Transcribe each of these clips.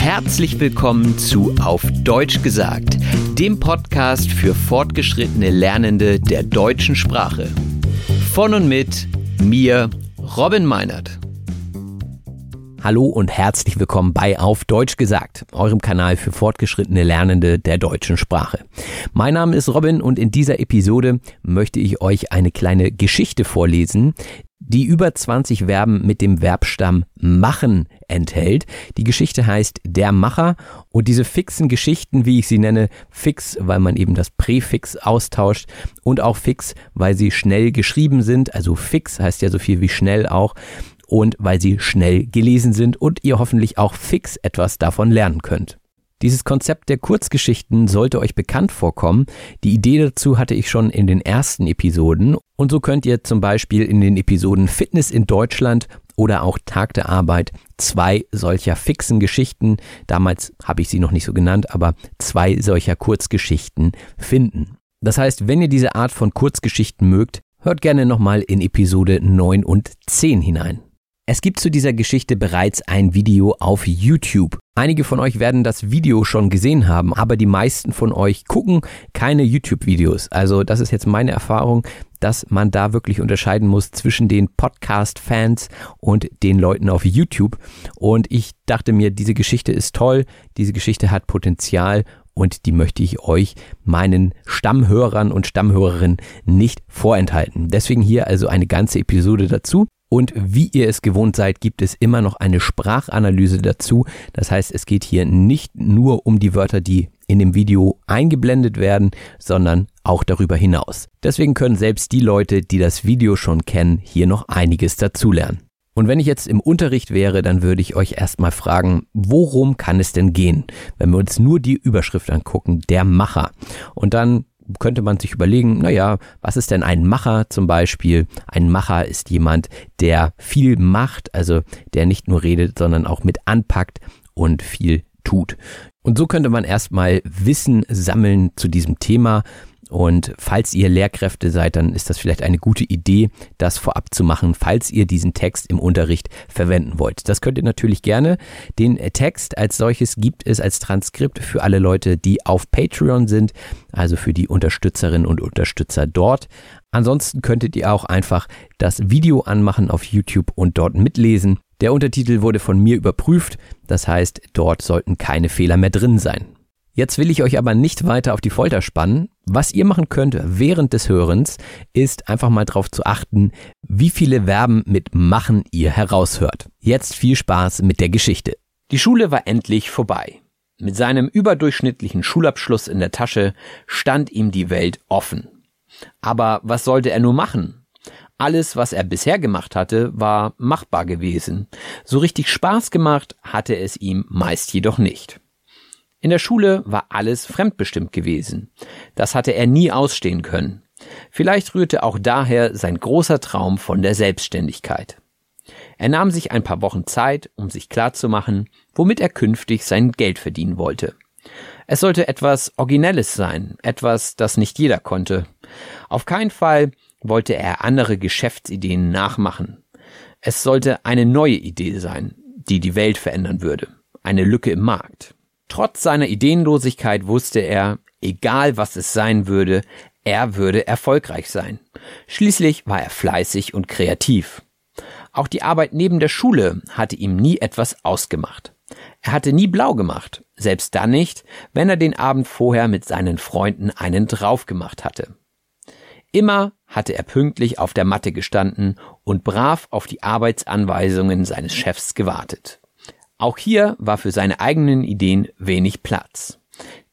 Herzlich willkommen zu Auf Deutsch gesagt, dem Podcast für fortgeschrittene Lernende der deutschen Sprache. Von und mit mir, Robin Meinert. Hallo und herzlich willkommen bei Auf Deutsch gesagt, eurem Kanal für fortgeschrittene Lernende der deutschen Sprache. Mein Name ist Robin und in dieser Episode möchte ich euch eine kleine Geschichte vorlesen, die über 20 Verben mit dem Verbstamm machen enthält. Die Geschichte heißt Der Macher und diese fixen Geschichten, wie ich sie nenne, fix, weil man eben das Präfix austauscht und auch fix, weil sie schnell geschrieben sind. Also fix heißt ja so viel wie schnell auch und weil sie schnell gelesen sind und ihr hoffentlich auch fix etwas davon lernen könnt. Dieses Konzept der Kurzgeschichten sollte euch bekannt vorkommen. Die Idee dazu hatte ich schon in den ersten Episoden und so könnt ihr zum Beispiel in den Episoden Fitness in Deutschland oder auch Tag der Arbeit zwei solcher fixen Geschichten, damals habe ich sie noch nicht so genannt, aber zwei solcher Kurzgeschichten finden. Das heißt, wenn ihr diese Art von Kurzgeschichten mögt, hört gerne nochmal in Episode 9 und 10 hinein. Es gibt zu dieser Geschichte bereits ein Video auf YouTube. Einige von euch werden das Video schon gesehen haben, aber die meisten von euch gucken keine YouTube-Videos. Also das ist jetzt meine Erfahrung, dass man da wirklich unterscheiden muss zwischen den Podcast-Fans und den Leuten auf YouTube. Und ich dachte mir, diese Geschichte ist toll, diese Geschichte hat Potenzial und die möchte ich euch, meinen Stammhörern und Stammhörerinnen, nicht vorenthalten. Deswegen hier also eine ganze Episode dazu. Und wie ihr es gewohnt seid, gibt es immer noch eine Sprachanalyse dazu. Das heißt, es geht hier nicht nur um die Wörter, die in dem Video eingeblendet werden, sondern auch darüber hinaus. Deswegen können selbst die Leute, die das Video schon kennen, hier noch einiges dazulernen. Und wenn ich jetzt im Unterricht wäre, dann würde ich euch erstmal fragen, worum kann es denn gehen? Wenn wir uns nur die Überschrift angucken, der Macher. Und dann könnte man sich überlegen, naja, was ist denn ein Macher zum Beispiel? Ein Macher ist jemand, der viel macht, also der nicht nur redet, sondern auch mit anpackt und viel tut. Und so könnte man erstmal Wissen sammeln zu diesem Thema und falls ihr Lehrkräfte seid, dann ist das vielleicht eine gute Idee, das vorab zu machen, falls ihr diesen Text im Unterricht verwenden wollt. Das könnt ihr natürlich gerne. Den Text als solches gibt es als Transkript für alle Leute, die auf Patreon sind, also für die Unterstützerinnen und Unterstützer dort. Ansonsten könntet ihr auch einfach das Video anmachen auf YouTube und dort mitlesen. Der Untertitel wurde von mir überprüft, das heißt, dort sollten keine Fehler mehr drin sein. Jetzt will ich euch aber nicht weiter auf die Folter spannen. Was ihr machen könnt während des Hörens, ist einfach mal darauf zu achten, wie viele Verben mit machen ihr heraushört. Jetzt viel Spaß mit der Geschichte. Die Schule war endlich vorbei. Mit seinem überdurchschnittlichen Schulabschluss in der Tasche stand ihm die Welt offen. Aber was sollte er nur machen? Alles, was er bisher gemacht hatte, war machbar gewesen. So richtig Spaß gemacht hatte es ihm meist jedoch nicht. In der Schule war alles fremdbestimmt gewesen. Das hatte er nie ausstehen können. Vielleicht rührte auch daher sein großer Traum von der Selbstständigkeit. Er nahm sich ein paar Wochen Zeit, um sich klarzumachen, womit er künftig sein Geld verdienen wollte. Es sollte etwas Originelles sein, etwas, das nicht jeder konnte. Auf keinen Fall wollte er andere Geschäftsideen nachmachen. Es sollte eine neue Idee sein, die die Welt verändern würde, eine Lücke im Markt. Trotz seiner Ideenlosigkeit wusste er, egal was es sein würde, er würde erfolgreich sein. Schließlich war er fleißig und kreativ. Auch die Arbeit neben der Schule hatte ihm nie etwas ausgemacht. Er hatte nie blau gemacht, selbst dann nicht, wenn er den Abend vorher mit seinen Freunden einen drauf gemacht hatte. Immer hatte er pünktlich auf der Matte gestanden und brav auf die Arbeitsanweisungen seines Chefs gewartet. Auch hier war für seine eigenen Ideen wenig Platz.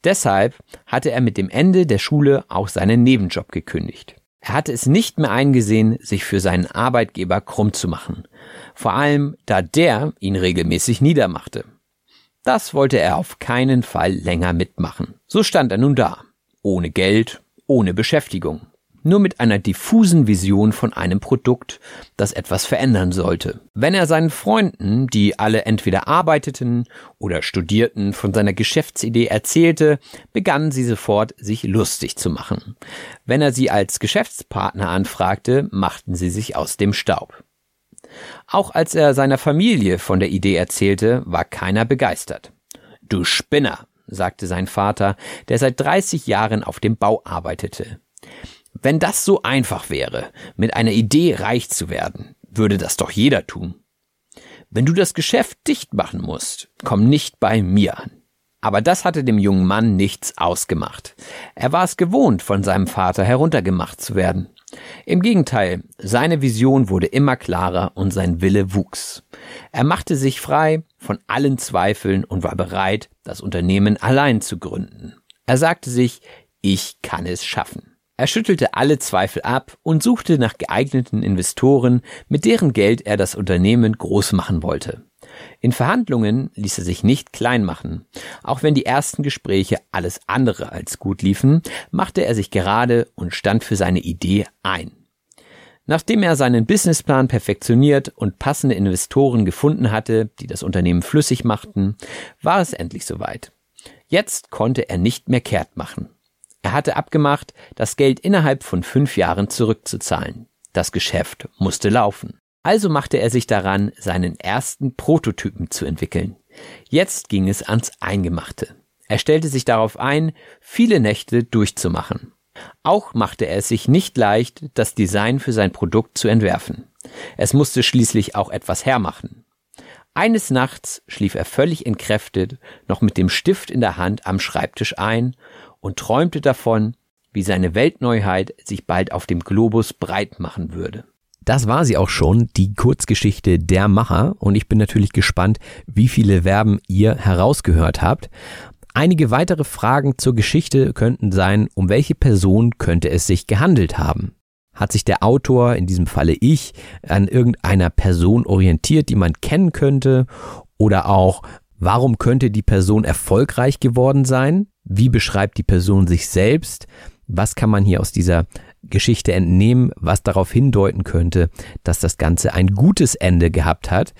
Deshalb hatte er mit dem Ende der Schule auch seinen Nebenjob gekündigt. Er hatte es nicht mehr eingesehen, sich für seinen Arbeitgeber krumm zu machen, vor allem da der ihn regelmäßig niedermachte. Das wollte er auf keinen Fall länger mitmachen. So stand er nun da, ohne Geld, ohne Beschäftigung nur mit einer diffusen Vision von einem Produkt, das etwas verändern sollte. Wenn er seinen Freunden, die alle entweder arbeiteten oder studierten, von seiner Geschäftsidee erzählte, begannen sie sofort, sich lustig zu machen. Wenn er sie als Geschäftspartner anfragte, machten sie sich aus dem Staub. Auch als er seiner Familie von der Idee erzählte, war keiner begeistert. Du Spinner, sagte sein Vater, der seit 30 Jahren auf dem Bau arbeitete. Wenn das so einfach wäre, mit einer Idee reich zu werden, würde das doch jeder tun. Wenn du das Geschäft dicht machen musst, komm nicht bei mir an. Aber das hatte dem jungen Mann nichts ausgemacht. Er war es gewohnt, von seinem Vater heruntergemacht zu werden. Im Gegenteil, seine Vision wurde immer klarer und sein Wille wuchs. Er machte sich frei von allen Zweifeln und war bereit, das Unternehmen allein zu gründen. Er sagte sich, ich kann es schaffen. Er schüttelte alle Zweifel ab und suchte nach geeigneten Investoren, mit deren Geld er das Unternehmen groß machen wollte. In Verhandlungen ließ er sich nicht klein machen. Auch wenn die ersten Gespräche alles andere als gut liefen, machte er sich gerade und stand für seine Idee ein. Nachdem er seinen Businessplan perfektioniert und passende Investoren gefunden hatte, die das Unternehmen flüssig machten, war es endlich soweit. Jetzt konnte er nicht mehr kehrt machen. Er hatte abgemacht, das Geld innerhalb von fünf Jahren zurückzuzahlen. Das Geschäft musste laufen. Also machte er sich daran, seinen ersten Prototypen zu entwickeln. Jetzt ging es ans Eingemachte. Er stellte sich darauf ein, viele Nächte durchzumachen. Auch machte er es sich nicht leicht, das Design für sein Produkt zu entwerfen. Es musste schließlich auch etwas hermachen. Eines Nachts schlief er völlig entkräftet, noch mit dem Stift in der Hand am Schreibtisch ein und träumte davon, wie seine Weltneuheit sich bald auf dem Globus breit machen würde. Das war sie auch schon, die Kurzgeschichte Der Macher. Und ich bin natürlich gespannt, wie viele Verben ihr herausgehört habt. Einige weitere Fragen zur Geschichte könnten sein, um welche Person könnte es sich gehandelt haben? Hat sich der Autor, in diesem Falle ich, an irgendeiner Person orientiert, die man kennen könnte? Oder auch, warum könnte die Person erfolgreich geworden sein? Wie beschreibt die Person sich selbst? Was kann man hier aus dieser Geschichte entnehmen, was darauf hindeuten könnte, dass das Ganze ein gutes Ende gehabt hat?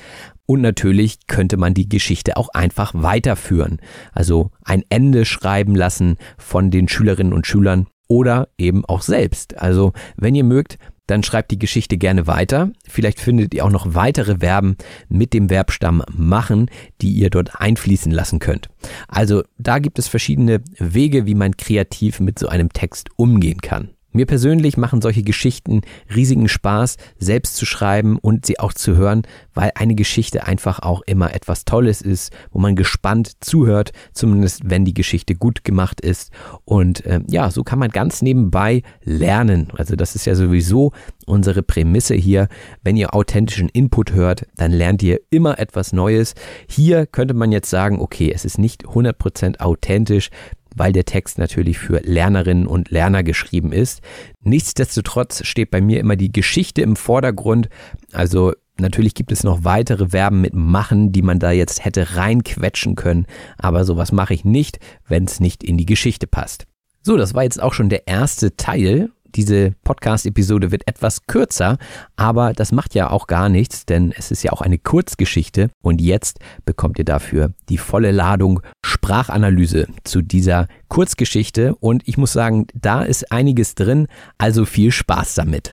Und natürlich könnte man die Geschichte auch einfach weiterführen. Also ein Ende schreiben lassen von den Schülerinnen und Schülern oder eben auch selbst. Also wenn ihr mögt, dann schreibt die Geschichte gerne weiter. Vielleicht findet ihr auch noch weitere Verben mit dem Verbstamm machen, die ihr dort einfließen lassen könnt. Also da gibt es verschiedene Wege, wie man kreativ mit so einem Text umgehen kann. Mir persönlich machen solche Geschichten riesigen Spaß, selbst zu schreiben und sie auch zu hören, weil eine Geschichte einfach auch immer etwas Tolles ist, wo man gespannt zuhört, zumindest wenn die Geschichte gut gemacht ist. Und äh, ja, so kann man ganz nebenbei lernen. Also das ist ja sowieso unsere Prämisse hier. Wenn ihr authentischen Input hört, dann lernt ihr immer etwas Neues. Hier könnte man jetzt sagen, okay, es ist nicht 100% authentisch, weil der Text natürlich für Lernerinnen und Lerner geschrieben ist. Nichtsdestotrotz steht bei mir immer die Geschichte im Vordergrund. Also Natürlich gibt es noch weitere Verben mit machen, die man da jetzt hätte reinquetschen können, aber sowas mache ich nicht, wenn es nicht in die Geschichte passt. So, das war jetzt auch schon der erste Teil diese Podcast-Episode wird etwas kürzer, aber das macht ja auch gar nichts, denn es ist ja auch eine Kurzgeschichte und jetzt bekommt ihr dafür die volle Ladung Sprachanalyse zu dieser Kurzgeschichte und ich muss sagen, da ist einiges drin, also viel Spaß damit.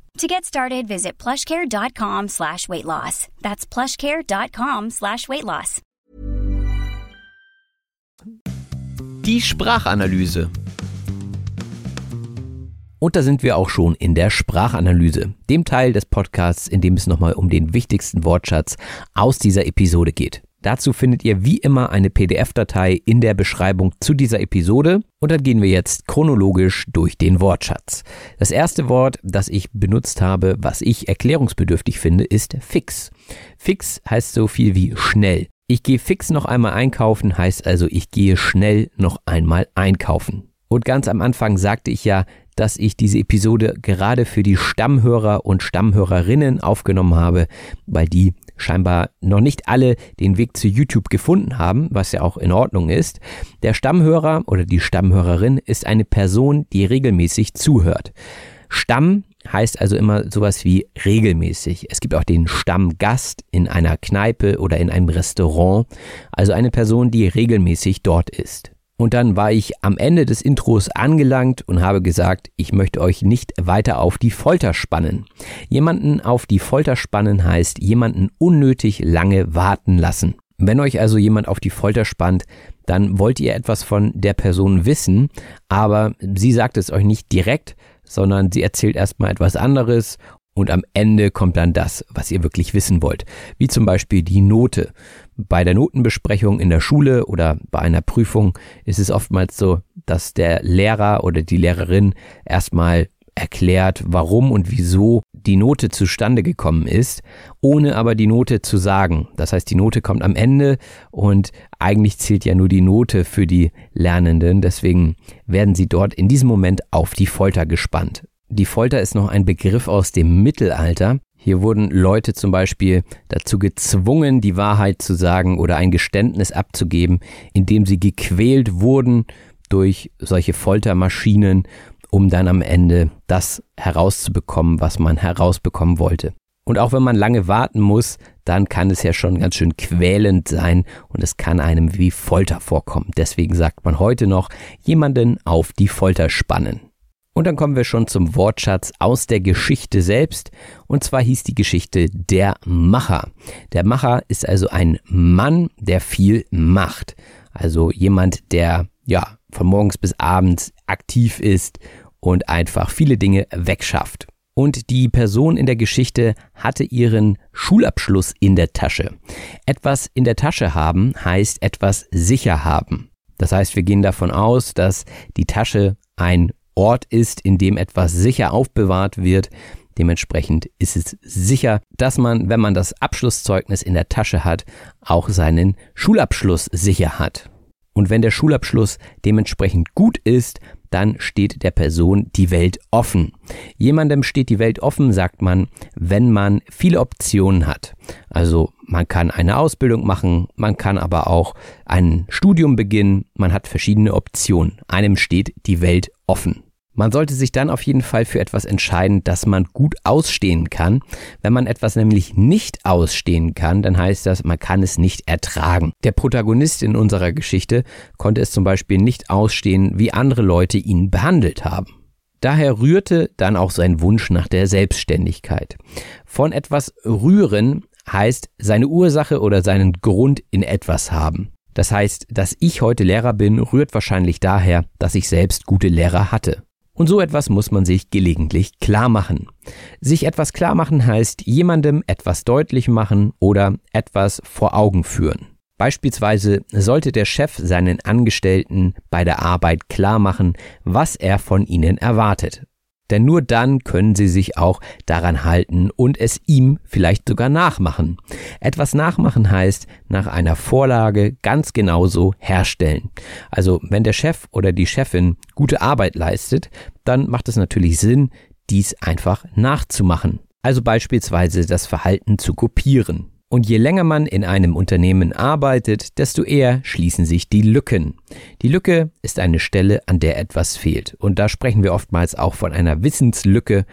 To get started, visit plushcare.com slash weight loss. That's plushcare.com slash weight loss. Die Sprachanalyse. Und da sind wir auch schon in der Sprachanalyse, dem Teil des Podcasts, in dem es nochmal um den wichtigsten Wortschatz aus dieser Episode geht. Dazu findet ihr wie immer eine PDF-Datei in der Beschreibung zu dieser Episode und dann gehen wir jetzt chronologisch durch den Wortschatz. Das erste Wort, das ich benutzt habe, was ich erklärungsbedürftig finde, ist fix. Fix heißt so viel wie schnell. Ich gehe fix noch einmal einkaufen, heißt also ich gehe schnell noch einmal einkaufen. Und ganz am Anfang sagte ich ja, dass ich diese Episode gerade für die Stammhörer und Stammhörerinnen aufgenommen habe, weil die scheinbar noch nicht alle den Weg zu YouTube gefunden haben, was ja auch in Ordnung ist. Der Stammhörer oder die Stammhörerin ist eine Person, die regelmäßig zuhört. Stamm heißt also immer sowas wie regelmäßig. Es gibt auch den Stammgast in einer Kneipe oder in einem Restaurant, also eine Person, die regelmäßig dort ist. Und dann war ich am Ende des Intros angelangt und habe gesagt, ich möchte euch nicht weiter auf die Folter spannen. Jemanden auf die Folter spannen heißt jemanden unnötig lange warten lassen. Wenn euch also jemand auf die Folter spannt, dann wollt ihr etwas von der Person wissen, aber sie sagt es euch nicht direkt, sondern sie erzählt erstmal etwas anderes und am Ende kommt dann das, was ihr wirklich wissen wollt. Wie zum Beispiel die Note. Bei der Notenbesprechung in der Schule oder bei einer Prüfung ist es oftmals so, dass der Lehrer oder die Lehrerin erstmal erklärt, warum und wieso die Note zustande gekommen ist, ohne aber die Note zu sagen. Das heißt, die Note kommt am Ende und eigentlich zählt ja nur die Note für die Lernenden. Deswegen werden sie dort in diesem Moment auf die Folter gespannt. Die Folter ist noch ein Begriff aus dem Mittelalter. Hier wurden Leute zum Beispiel dazu gezwungen, die Wahrheit zu sagen oder ein Geständnis abzugeben, indem sie gequält wurden durch solche Foltermaschinen, um dann am Ende das herauszubekommen, was man herausbekommen wollte. Und auch wenn man lange warten muss, dann kann es ja schon ganz schön quälend sein und es kann einem wie Folter vorkommen. Deswegen sagt man heute noch, jemanden auf die Folter spannen. Und dann kommen wir schon zum Wortschatz aus der Geschichte selbst. Und zwar hieß die Geschichte der Macher. Der Macher ist also ein Mann, der viel macht. Also jemand, der ja von morgens bis abends aktiv ist und einfach viele Dinge wegschafft. Und die Person in der Geschichte hatte ihren Schulabschluss in der Tasche. Etwas in der Tasche haben heißt etwas sicher haben. Das heißt, wir gehen davon aus, dass die Tasche ein Ort ist, in dem etwas sicher aufbewahrt wird. Dementsprechend ist es sicher, dass man, wenn man das Abschlusszeugnis in der Tasche hat, auch seinen Schulabschluss sicher hat. Und wenn der Schulabschluss dementsprechend gut ist, dann steht der Person die Welt offen. Jemandem steht die Welt offen, sagt man, wenn man viele Optionen hat. Also man kann eine Ausbildung machen, man kann aber auch ein Studium beginnen, man hat verschiedene Optionen. Einem steht die Welt offen. Man sollte sich dann auf jeden Fall für etwas entscheiden, das man gut ausstehen kann. Wenn man etwas nämlich nicht ausstehen kann, dann heißt das, man kann es nicht ertragen. Der Protagonist in unserer Geschichte konnte es zum Beispiel nicht ausstehen, wie andere Leute ihn behandelt haben. Daher rührte dann auch sein Wunsch nach der Selbstständigkeit. Von etwas rühren heißt seine Ursache oder seinen Grund in etwas haben. Das heißt, dass ich heute Lehrer bin, rührt wahrscheinlich daher, dass ich selbst gute Lehrer hatte. Und so etwas muss man sich gelegentlich klar machen. Sich etwas klar machen heißt jemandem etwas deutlich machen oder etwas vor Augen führen. Beispielsweise sollte der Chef seinen Angestellten bei der Arbeit klar machen, was er von ihnen erwartet denn nur dann können sie sich auch daran halten und es ihm vielleicht sogar nachmachen. Etwas nachmachen heißt nach einer Vorlage ganz genauso herstellen. Also wenn der Chef oder die Chefin gute Arbeit leistet, dann macht es natürlich Sinn, dies einfach nachzumachen. Also beispielsweise das Verhalten zu kopieren. Und je länger man in einem Unternehmen arbeitet, desto eher schließen sich die Lücken. Die Lücke ist eine Stelle, an der etwas fehlt. Und da sprechen wir oftmals auch von einer Wissenslücke.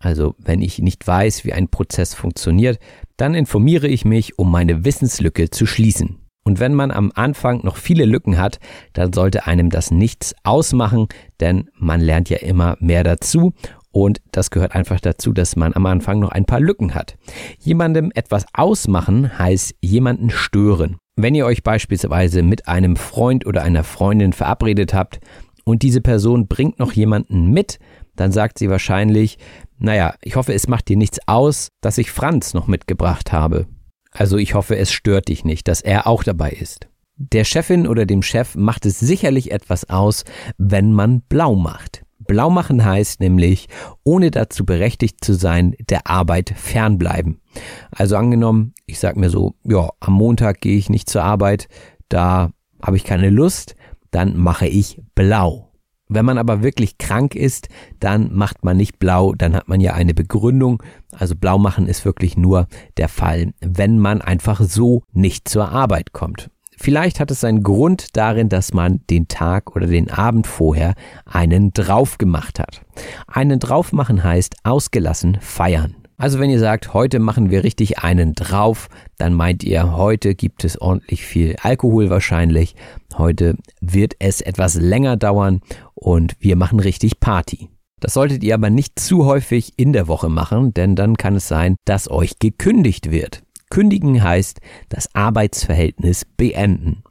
Also wenn ich nicht weiß, wie ein Prozess funktioniert, dann informiere ich mich, um meine Wissenslücke zu schließen. Und wenn man am Anfang noch viele Lücken hat, dann sollte einem das nichts ausmachen, denn man lernt ja immer mehr dazu und das gehört einfach dazu, dass man am Anfang noch ein paar Lücken hat. Jemandem etwas ausmachen heißt jemanden stören. Wenn ihr euch beispielsweise mit einem Freund oder einer Freundin verabredet habt und diese Person bringt noch jemanden mit, dann sagt sie wahrscheinlich, naja, ich hoffe, es macht dir nichts aus, dass ich Franz noch mitgebracht habe. Also ich hoffe, es stört dich nicht, dass er auch dabei ist. Der Chefin oder dem Chef macht es sicherlich etwas aus, wenn man blau macht. Blau machen heißt nämlich, ohne dazu berechtigt zu sein, der Arbeit fernbleiben. Also angenommen, ich sag mir so, ja, am Montag gehe ich nicht zur Arbeit, da habe ich keine Lust, dann mache ich blau. Wenn man aber wirklich krank ist, dann macht man nicht blau, dann hat man ja eine Begründung. Also blau machen ist wirklich nur der Fall, wenn man einfach so nicht zur Arbeit kommt. Vielleicht hat es seinen Grund darin, dass man den Tag oder den Abend vorher einen drauf gemacht hat. Einen drauf machen heißt ausgelassen feiern. Also wenn ihr sagt, heute machen wir richtig einen drauf, dann meint ihr, heute gibt es ordentlich viel Alkohol wahrscheinlich. Heute wird es etwas länger dauern und wir machen richtig Party. Das solltet ihr aber nicht zu häufig in der Woche machen, denn dann kann es sein, dass euch gekündigt wird. Kündigen heißt das Arbeitsverhältnis beenden.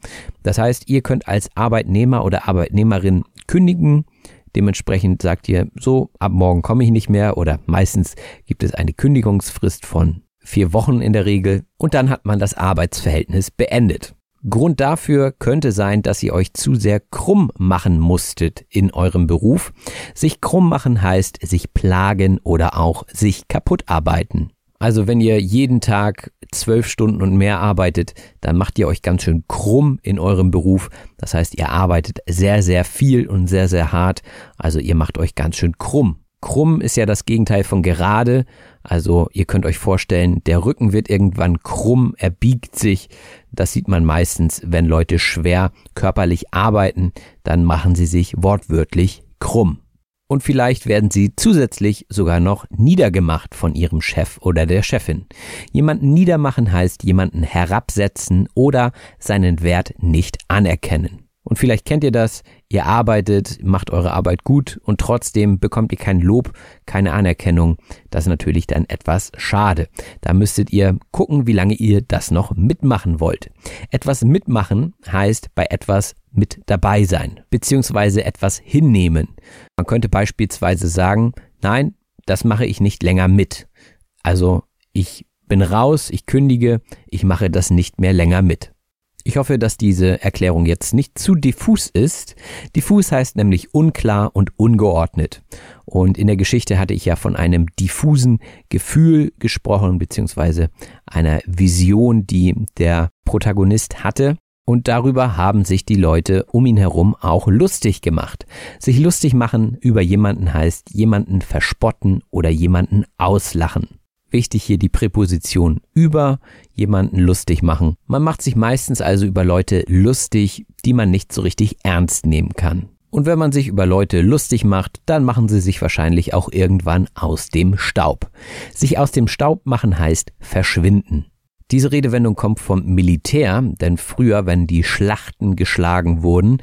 Das heißt, ihr könnt als Arbeitnehmer oder Arbeitnehmerin kündigen. Dementsprechend sagt ihr, so, ab morgen komme ich nicht mehr oder meistens gibt es eine Kündigungsfrist von vier Wochen in der Regel und dann hat man das Arbeitsverhältnis beendet. Grund dafür könnte sein, dass ihr euch zu sehr krumm machen musstet in eurem Beruf. Sich krumm machen heißt sich plagen oder auch sich kaputt arbeiten. Also wenn ihr jeden Tag zwölf Stunden und mehr arbeitet, dann macht ihr euch ganz schön krumm in eurem Beruf. Das heißt, ihr arbeitet sehr, sehr viel und sehr, sehr hart. Also ihr macht euch ganz schön krumm. Krumm ist ja das Gegenteil von gerade. Also ihr könnt euch vorstellen, der Rücken wird irgendwann krumm, er biegt sich. Das sieht man meistens, wenn Leute schwer körperlich arbeiten, dann machen sie sich wortwörtlich krumm und vielleicht werden sie zusätzlich sogar noch niedergemacht von ihrem Chef oder der Chefin. Jemanden niedermachen heißt jemanden herabsetzen oder seinen Wert nicht anerkennen. Und vielleicht kennt ihr das, ihr arbeitet, macht eure Arbeit gut und trotzdem bekommt ihr kein Lob, keine Anerkennung. Das ist natürlich dann etwas schade. Da müsstet ihr gucken, wie lange ihr das noch mitmachen wollt. Etwas mitmachen heißt bei etwas mit dabei sein, beziehungsweise etwas hinnehmen. Man könnte beispielsweise sagen, nein, das mache ich nicht länger mit. Also ich bin raus, ich kündige, ich mache das nicht mehr länger mit. Ich hoffe, dass diese Erklärung jetzt nicht zu diffus ist. Diffus heißt nämlich unklar und ungeordnet. Und in der Geschichte hatte ich ja von einem diffusen Gefühl gesprochen, beziehungsweise einer Vision, die der Protagonist hatte. Und darüber haben sich die Leute um ihn herum auch lustig gemacht. Sich lustig machen über jemanden heißt jemanden verspotten oder jemanden auslachen. Wichtig hier die Präposition über jemanden lustig machen. Man macht sich meistens also über Leute lustig, die man nicht so richtig ernst nehmen kann. Und wenn man sich über Leute lustig macht, dann machen sie sich wahrscheinlich auch irgendwann aus dem Staub. Sich aus dem Staub machen heißt verschwinden. Diese Redewendung kommt vom Militär, denn früher, wenn die Schlachten geschlagen wurden,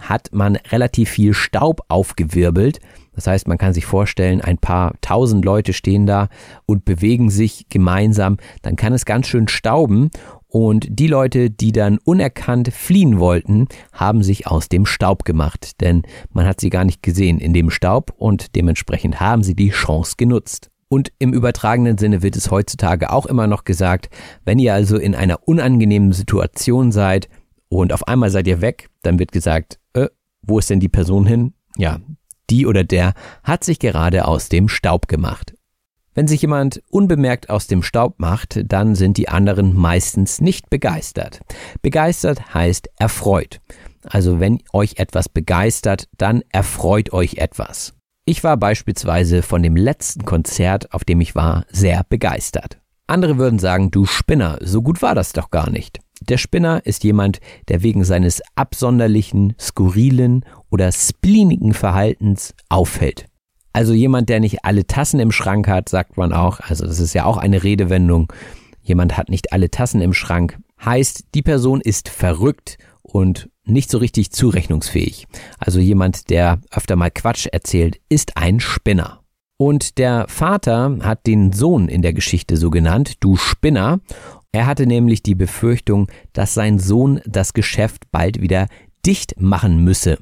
hat man relativ viel Staub aufgewirbelt. Das heißt, man kann sich vorstellen, ein paar tausend Leute stehen da und bewegen sich gemeinsam, dann kann es ganz schön stauben. Und die Leute, die dann unerkannt fliehen wollten, haben sich aus dem Staub gemacht, denn man hat sie gar nicht gesehen in dem Staub und dementsprechend haben sie die Chance genutzt. Und im übertragenen Sinne wird es heutzutage auch immer noch gesagt, wenn ihr also in einer unangenehmen Situation seid und auf einmal seid ihr weg, dann wird gesagt, äh, wo ist denn die Person hin? Ja, die oder der hat sich gerade aus dem Staub gemacht. Wenn sich jemand unbemerkt aus dem Staub macht, dann sind die anderen meistens nicht begeistert. Begeistert heißt erfreut. Also wenn euch etwas begeistert, dann erfreut euch etwas. Ich war beispielsweise von dem letzten Konzert, auf dem ich war, sehr begeistert. Andere würden sagen, du Spinner, so gut war das doch gar nicht. Der Spinner ist jemand, der wegen seines absonderlichen, skurrilen oder spleenigen Verhaltens auffällt. Also jemand, der nicht alle Tassen im Schrank hat, sagt man auch, also das ist ja auch eine Redewendung, jemand hat nicht alle Tassen im Schrank, heißt, die Person ist verrückt und nicht so richtig zurechnungsfähig. Also jemand, der öfter mal Quatsch erzählt, ist ein Spinner. Und der Vater hat den Sohn in der Geschichte so genannt, du Spinner. Er hatte nämlich die Befürchtung, dass sein Sohn das Geschäft bald wieder dicht machen müsse.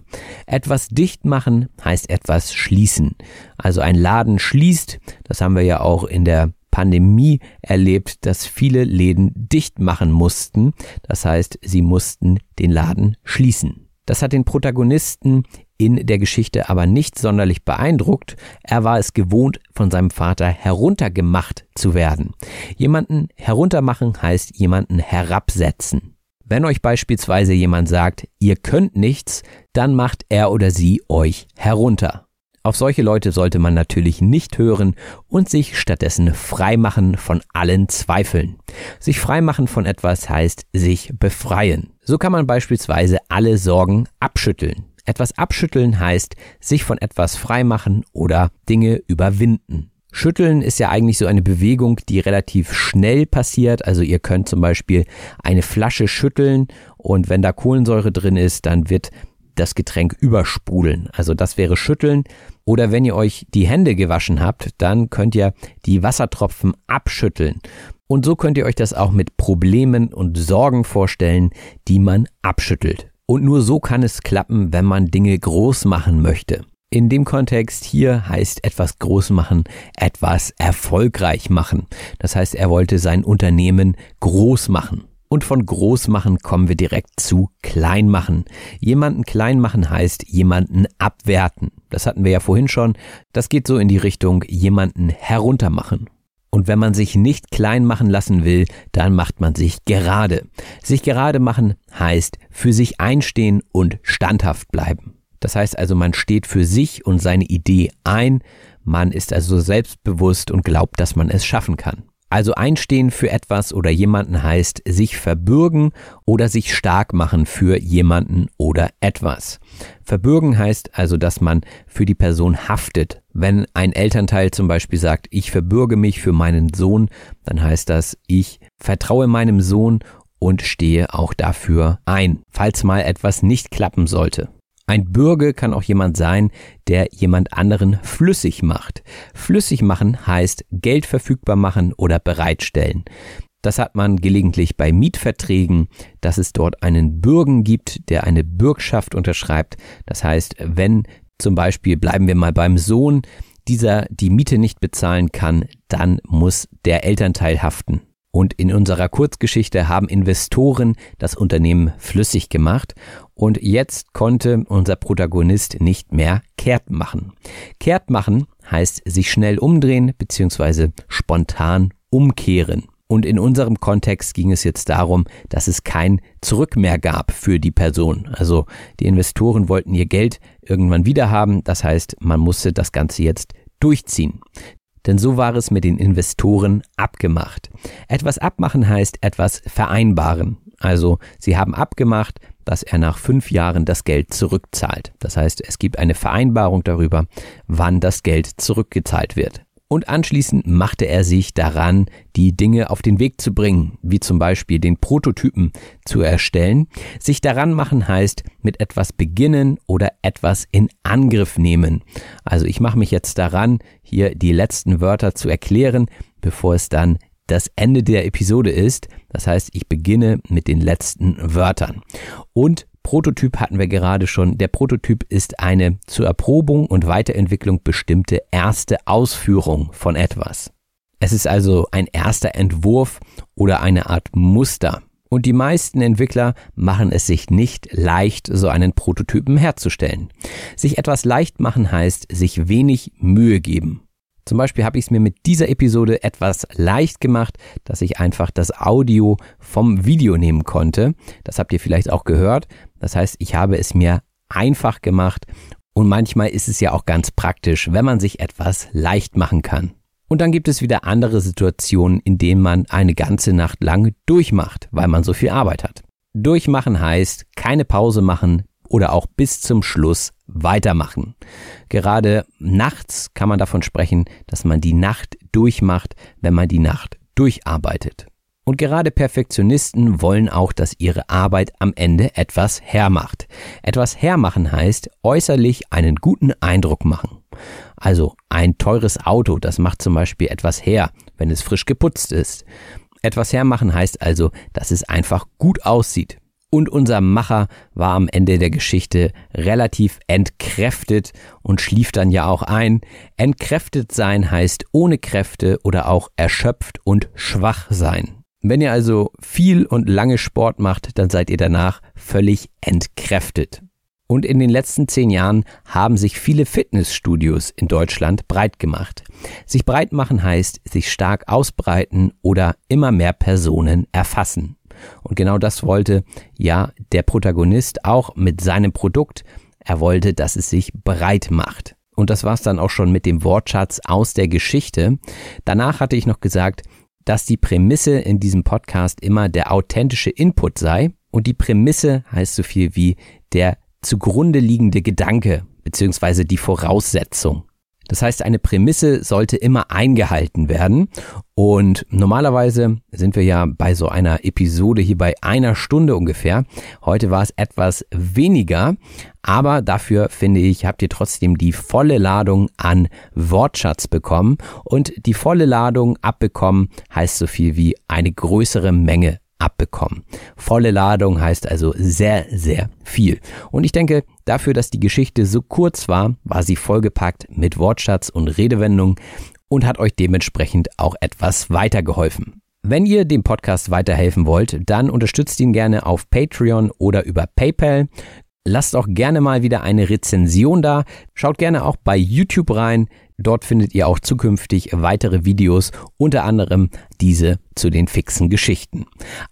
Etwas dicht machen heißt etwas schließen. Also ein Laden schließt, das haben wir ja auch in der Pandemie erlebt, dass viele Läden dicht machen mussten. Das heißt, sie mussten den Laden schließen. Das hat den Protagonisten in der Geschichte aber nicht sonderlich beeindruckt. Er war es gewohnt, von seinem Vater heruntergemacht zu werden. Jemanden heruntermachen heißt jemanden herabsetzen. Wenn euch beispielsweise jemand sagt, ihr könnt nichts, dann macht er oder sie euch herunter. Auf solche Leute sollte man natürlich nicht hören und sich stattdessen freimachen von allen Zweifeln. Sich freimachen von etwas heißt sich befreien. So kann man beispielsweise alle Sorgen abschütteln. Etwas abschütteln heißt sich von etwas freimachen oder Dinge überwinden. Schütteln ist ja eigentlich so eine Bewegung, die relativ schnell passiert. Also ihr könnt zum Beispiel eine Flasche schütteln und wenn da Kohlensäure drin ist, dann wird das Getränk übersprudeln. Also das wäre schütteln. Oder wenn ihr euch die Hände gewaschen habt, dann könnt ihr die Wassertropfen abschütteln. Und so könnt ihr euch das auch mit Problemen und Sorgen vorstellen, die man abschüttelt. Und nur so kann es klappen, wenn man Dinge groß machen möchte. In dem Kontext hier heißt etwas groß machen, etwas erfolgreich machen. Das heißt, er wollte sein Unternehmen groß machen. Und von groß machen kommen wir direkt zu klein machen. Jemanden klein machen heißt jemanden abwerten. Das hatten wir ja vorhin schon. Das geht so in die Richtung jemanden heruntermachen. Und wenn man sich nicht klein machen lassen will, dann macht man sich gerade. Sich gerade machen heißt für sich einstehen und standhaft bleiben. Das heißt also, man steht für sich und seine Idee ein, man ist also selbstbewusst und glaubt, dass man es schaffen kann. Also einstehen für etwas oder jemanden heißt sich verbürgen oder sich stark machen für jemanden oder etwas. Verbürgen heißt also, dass man für die Person haftet. Wenn ein Elternteil zum Beispiel sagt, ich verbürge mich für meinen Sohn, dann heißt das, ich vertraue meinem Sohn und stehe auch dafür ein, falls mal etwas nicht klappen sollte. Ein Bürger kann auch jemand sein, der jemand anderen flüssig macht. Flüssig machen heißt Geld verfügbar machen oder bereitstellen. Das hat man gelegentlich bei Mietverträgen, dass es dort einen Bürgen gibt, der eine Bürgschaft unterschreibt. Das heißt, wenn zum Beispiel bleiben wir mal beim Sohn, dieser die Miete nicht bezahlen kann, dann muss der Elternteil haften. Und in unserer Kurzgeschichte haben Investoren das Unternehmen flüssig gemacht und jetzt konnte unser Protagonist nicht mehr kehrt machen. Kehrt machen heißt sich schnell umdrehen bzw. spontan umkehren. Und in unserem Kontext ging es jetzt darum, dass es kein Zurück mehr gab für die Person. Also die Investoren wollten ihr Geld irgendwann wieder haben. Das heißt, man musste das Ganze jetzt durchziehen. Denn so war es mit den Investoren abgemacht. Etwas abmachen heißt etwas vereinbaren. Also sie haben abgemacht, dass er nach fünf Jahren das Geld zurückzahlt. Das heißt, es gibt eine Vereinbarung darüber, wann das Geld zurückgezahlt wird. Und anschließend machte er sich daran, die Dinge auf den Weg zu bringen, wie zum Beispiel den Prototypen zu erstellen. Sich daran machen heißt mit etwas beginnen oder etwas in Angriff nehmen. Also ich mache mich jetzt daran, hier die letzten Wörter zu erklären, bevor es dann das Ende der Episode ist. Das heißt, ich beginne mit den letzten Wörtern. Und Prototyp hatten wir gerade schon. Der Prototyp ist eine zur Erprobung und Weiterentwicklung bestimmte erste Ausführung von etwas. Es ist also ein erster Entwurf oder eine Art Muster. Und die meisten Entwickler machen es sich nicht leicht, so einen Prototypen herzustellen. Sich etwas leicht machen heißt, sich wenig Mühe geben. Zum Beispiel habe ich es mir mit dieser Episode etwas leicht gemacht, dass ich einfach das Audio vom Video nehmen konnte. Das habt ihr vielleicht auch gehört. Das heißt, ich habe es mir einfach gemacht und manchmal ist es ja auch ganz praktisch, wenn man sich etwas leicht machen kann. Und dann gibt es wieder andere Situationen, in denen man eine ganze Nacht lang durchmacht, weil man so viel Arbeit hat. Durchmachen heißt keine Pause machen oder auch bis zum Schluss weitermachen. Gerade nachts kann man davon sprechen, dass man die Nacht durchmacht, wenn man die Nacht durcharbeitet. Und gerade Perfektionisten wollen auch, dass ihre Arbeit am Ende etwas hermacht. Etwas hermachen heißt äußerlich einen guten Eindruck machen. Also ein teures Auto, das macht zum Beispiel etwas her, wenn es frisch geputzt ist. Etwas hermachen heißt also, dass es einfach gut aussieht. Und unser Macher war am Ende der Geschichte relativ entkräftet und schlief dann ja auch ein. Entkräftet sein heißt ohne Kräfte oder auch erschöpft und schwach sein. Wenn ihr also viel und lange Sport macht, dann seid ihr danach völlig entkräftet. Und in den letzten zehn Jahren haben sich viele Fitnessstudios in Deutschland breit gemacht. Sich breit machen heißt sich stark ausbreiten oder immer mehr Personen erfassen. Und genau das wollte ja der Protagonist auch mit seinem Produkt. Er wollte, dass es sich breit macht. Und das war's dann auch schon mit dem Wortschatz aus der Geschichte. Danach hatte ich noch gesagt, dass die Prämisse in diesem Podcast immer der authentische Input sei. Und die Prämisse heißt so viel wie der zugrunde liegende Gedanke beziehungsweise die Voraussetzung. Das heißt, eine Prämisse sollte immer eingehalten werden. Und normalerweise sind wir ja bei so einer Episode hier bei einer Stunde ungefähr. Heute war es etwas weniger. Aber dafür finde ich, habt ihr trotzdem die volle Ladung an Wortschatz bekommen. Und die volle Ladung abbekommen heißt so viel wie eine größere Menge abbekommen. Volle Ladung heißt also sehr, sehr viel. Und ich denke, dafür, dass die Geschichte so kurz war, war sie vollgepackt mit Wortschatz und Redewendung und hat euch dementsprechend auch etwas weitergeholfen. Wenn ihr dem Podcast weiterhelfen wollt, dann unterstützt ihn gerne auf Patreon oder über PayPal. Lasst auch gerne mal wieder eine Rezension da. Schaut gerne auch bei YouTube rein. Dort findet ihr auch zukünftig weitere Videos, unter anderem diese zu den fixen Geschichten.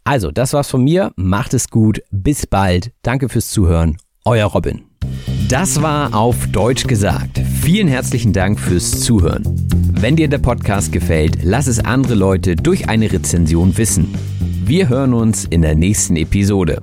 Also, das war's von mir. Macht es gut. Bis bald. Danke fürs Zuhören. Euer Robin. Das war auf Deutsch gesagt. Vielen herzlichen Dank fürs Zuhören. Wenn dir der Podcast gefällt, lass es andere Leute durch eine Rezension wissen. Wir hören uns in der nächsten Episode.